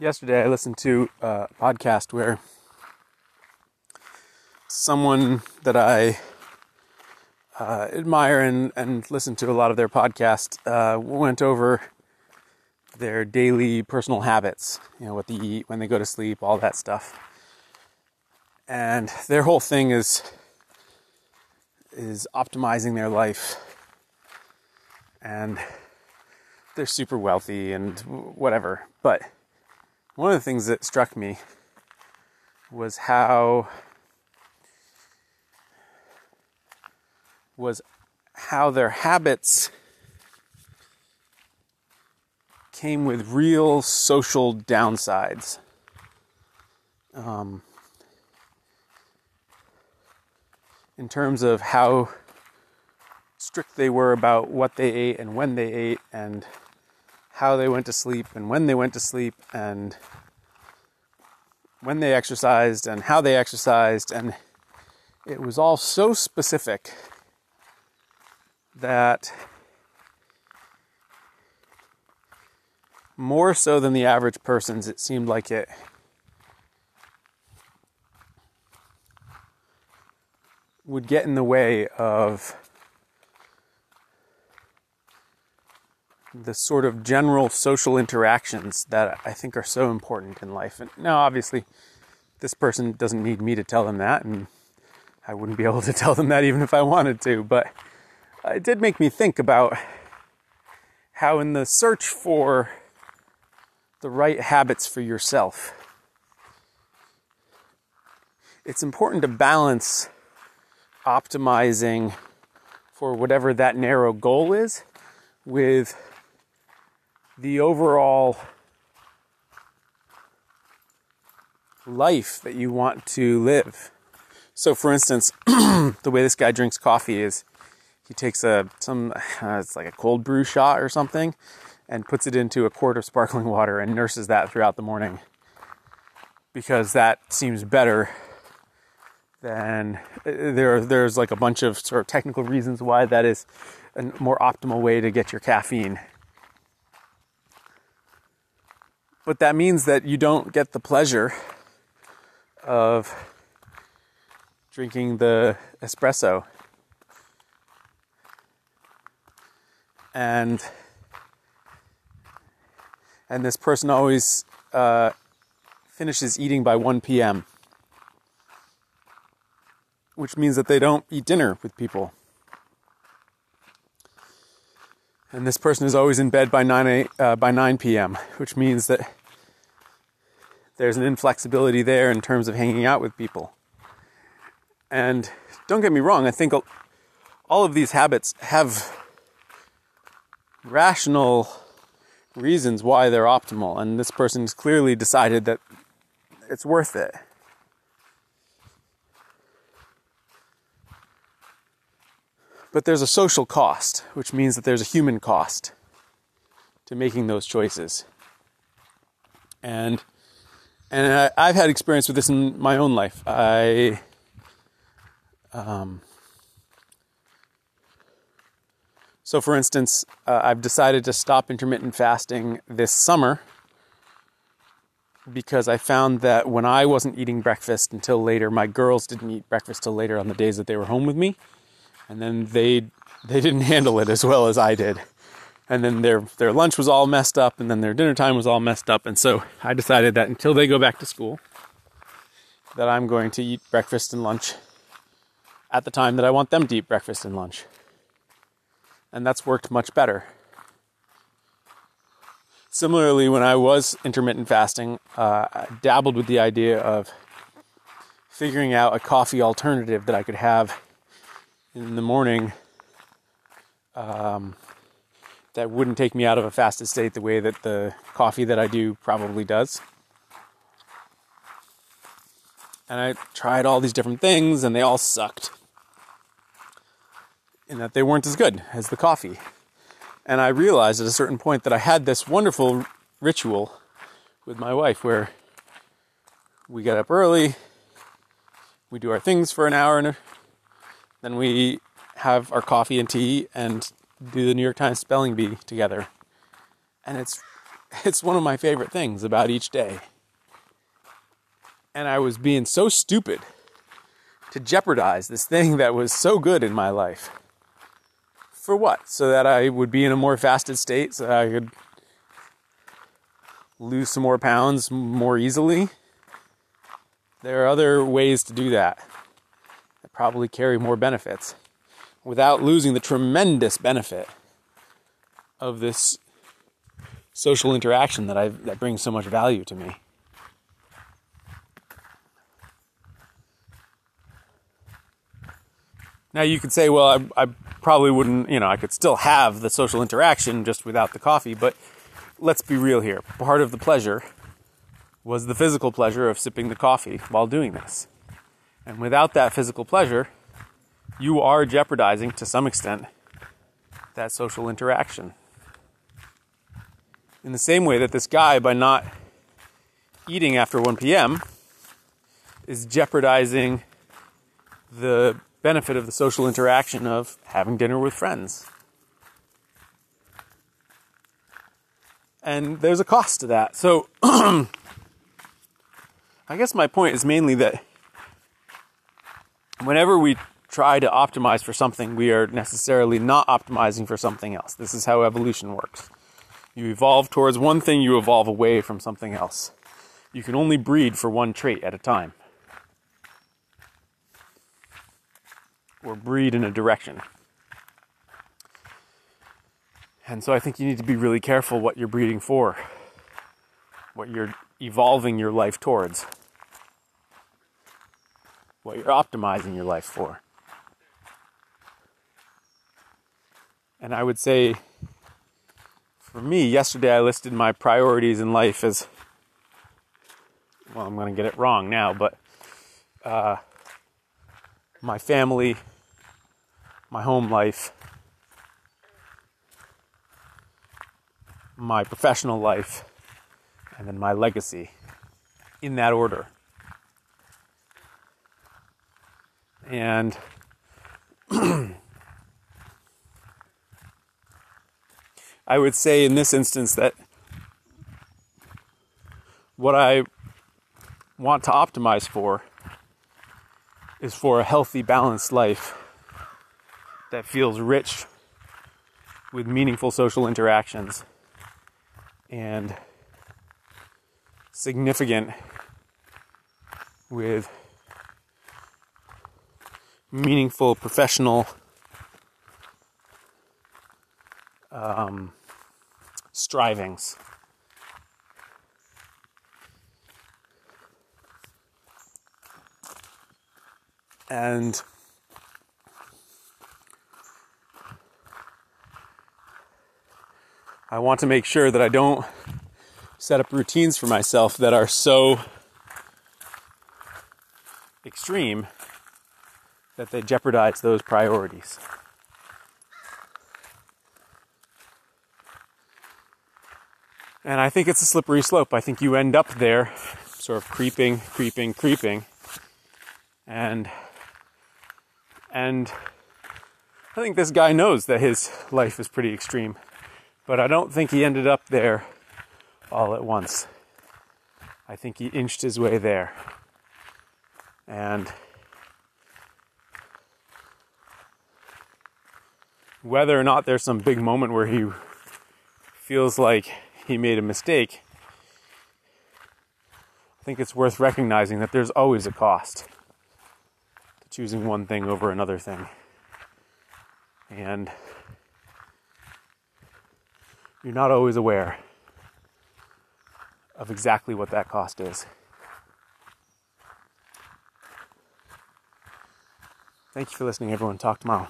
yesterday I listened to a podcast where someone that I uh, admire and, and listen to a lot of their podcast uh, went over their daily personal habits, you know, what they eat, when they go to sleep, all that stuff. And their whole thing is is optimizing their life. And they're super wealthy and whatever. But one of the things that struck me was how was how their habits came with real social downsides. Um, in terms of how strict they were about what they ate and when they ate and how they went to sleep and when they went to sleep and when they exercised and how they exercised. And it was all so specific that more so than the average person's, it seemed like it would get in the way of the sort of general social interactions that I think are so important in life. And now, obviously, this person doesn't need me to tell them that, and I wouldn't be able to tell them that even if I wanted to, but it did make me think about how, in the search for the right habits for yourself. It's important to balance optimizing for whatever that narrow goal is with the overall life that you want to live. So, for instance, the way this guy drinks coffee is he takes a some uh, it's like a cold brew shot or something, and puts it into a quart of sparkling water and nurses that throughout the morning because that seems better than uh, there there's like a bunch of sort of technical reasons why that is a more optimal way to get your caffeine but that means that you don't get the pleasure of drinking the espresso and and this person always uh, finishes eating by 1 p.m., which means that they don't eat dinner with people. And this person is always in bed by 9, uh, by 9 p.m., which means that there's an inflexibility there in terms of hanging out with people. And don't get me wrong, I think all of these habits have rational reasons why they're optimal, and this person's clearly decided that it's worth it. But there's a social cost, which means that there's a human cost to making those choices. And and I, have had experience with this in my own life. I um, So, for instance, uh, I've decided to stop intermittent fasting this summer because I found that when I wasn't eating breakfast until later, my girls didn't eat breakfast till later on the days that they were home with me, and then they they didn't handle it as well as I did, and then their their lunch was all messed up, and then their dinner time was all messed up, and so I decided that until they go back to school, that I'm going to eat breakfast and lunch at the time that I want them to eat breakfast and lunch. And that's worked much better. Similarly, when I was intermittent fasting, uh, I dabbled with the idea of figuring out a coffee alternative that I could have in the morning um, that wouldn't take me out of a fasted state the way that the coffee that I do probably does. And I tried all these different things, and they all sucked in that they weren't as good as the coffee. And I realized at a certain point that I had this wonderful ritual with my wife where we get up early, we do our things for an hour, and then we have our coffee and tea and do the New York Times spelling bee together. And it's it's one of my favorite things about each day. And I was being so stupid to jeopardize this thing that was so good in my life. For what? So that I would be in a more fasted state, so I could lose some more pounds more easily. There are other ways to do that that probably carry more benefits without losing the tremendous benefit of this social interaction that I that brings so much value to me. Now you could say, well, I, I, probably wouldn't, you know, I could still have the social interaction just without the coffee, but let's be real here. Part of the pleasure was the physical pleasure of sipping the coffee while doing this. And without that physical pleasure, you are jeopardizing to some extent that social interaction. In the same way that this guy, by not eating after 1 p.m., is jeopardizing the benefit of the social interaction of having dinner with friends. And there's a cost to that. So, I guess my point is mainly that whenever we try to optimize for something, we are necessarily not optimizing for something else. This is how evolution works. You evolve towards one thing, you evolve away from something else. You can only breed for one trait at a time. or breed in a direction. And so I think you need to be really careful what you're breeding for, what you're evolving your life towards, what you're optimizing your life for. And I would say, for me, yesterday I listed my priorities in life as well, I'm going to get it wrong now, but uh, my family, my home life, my professional life, and then my legacy in that order. And I would say in this instance that what I want to optimize for is for a healthy, balanced life that feels rich with meaningful social interactions and significant with meaningful professional um, strivings. And I want to make sure that I don't set up routines for myself that are so extreme that they jeopardize those priorities. And I think it's a slippery slope. I think you end up there, sort of creeping, creeping, creeping. And and I think this guy knows that his life is pretty extreme. But I don't think he ended up there all at once. I think he inched his way there. And whether or not there's some big moment where he feels like he made a mistake, I think it's worth recognizing that there's always a cost to choosing one thing over another thing. And you're not always aware of exactly what that cost is. Thank you for listening, everyone. Talk tomorrow.